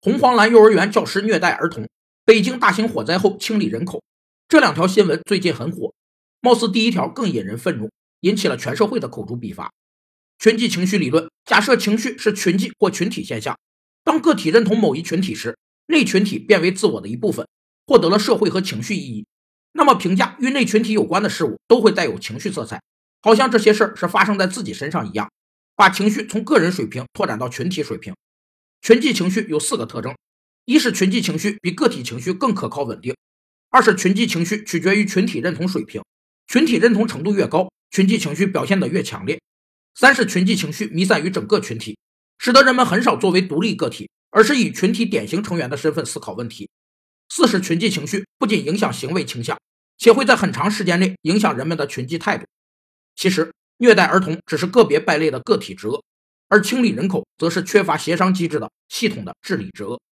红黄蓝幼儿园教师虐待儿童，北京大型火灾后清理人口，这两条新闻最近很火。貌似第一条更引人愤怒，引起了全社会的口诛笔伐。群际情绪理论假设情绪是群际或群体现象，当个体认同某一群体时，内群体变为自我的一部分，获得了社会和情绪意义。那么评价与内群体有关的事物都会带有情绪色彩，好像这些事儿是发生在自己身上一样，把情绪从个人水平拓展到群体水平。群际情绪有四个特征：一是群际情绪比个体情绪更可靠稳定；二是群际情绪取决于群体认同水平，群体认同程度越高，群际情绪表现得越强烈；三是群际情绪弥散于整个群体，使得人们很少作为独立个体，而是以群体典型成员的身份思考问题；四是群际情绪不仅影响行为倾向，且会在很长时间内影响人们的群际态度。其实，虐待儿童只是个别败类的个体之恶。而清理人口，则是缺乏协商机制的系统的治理之恶。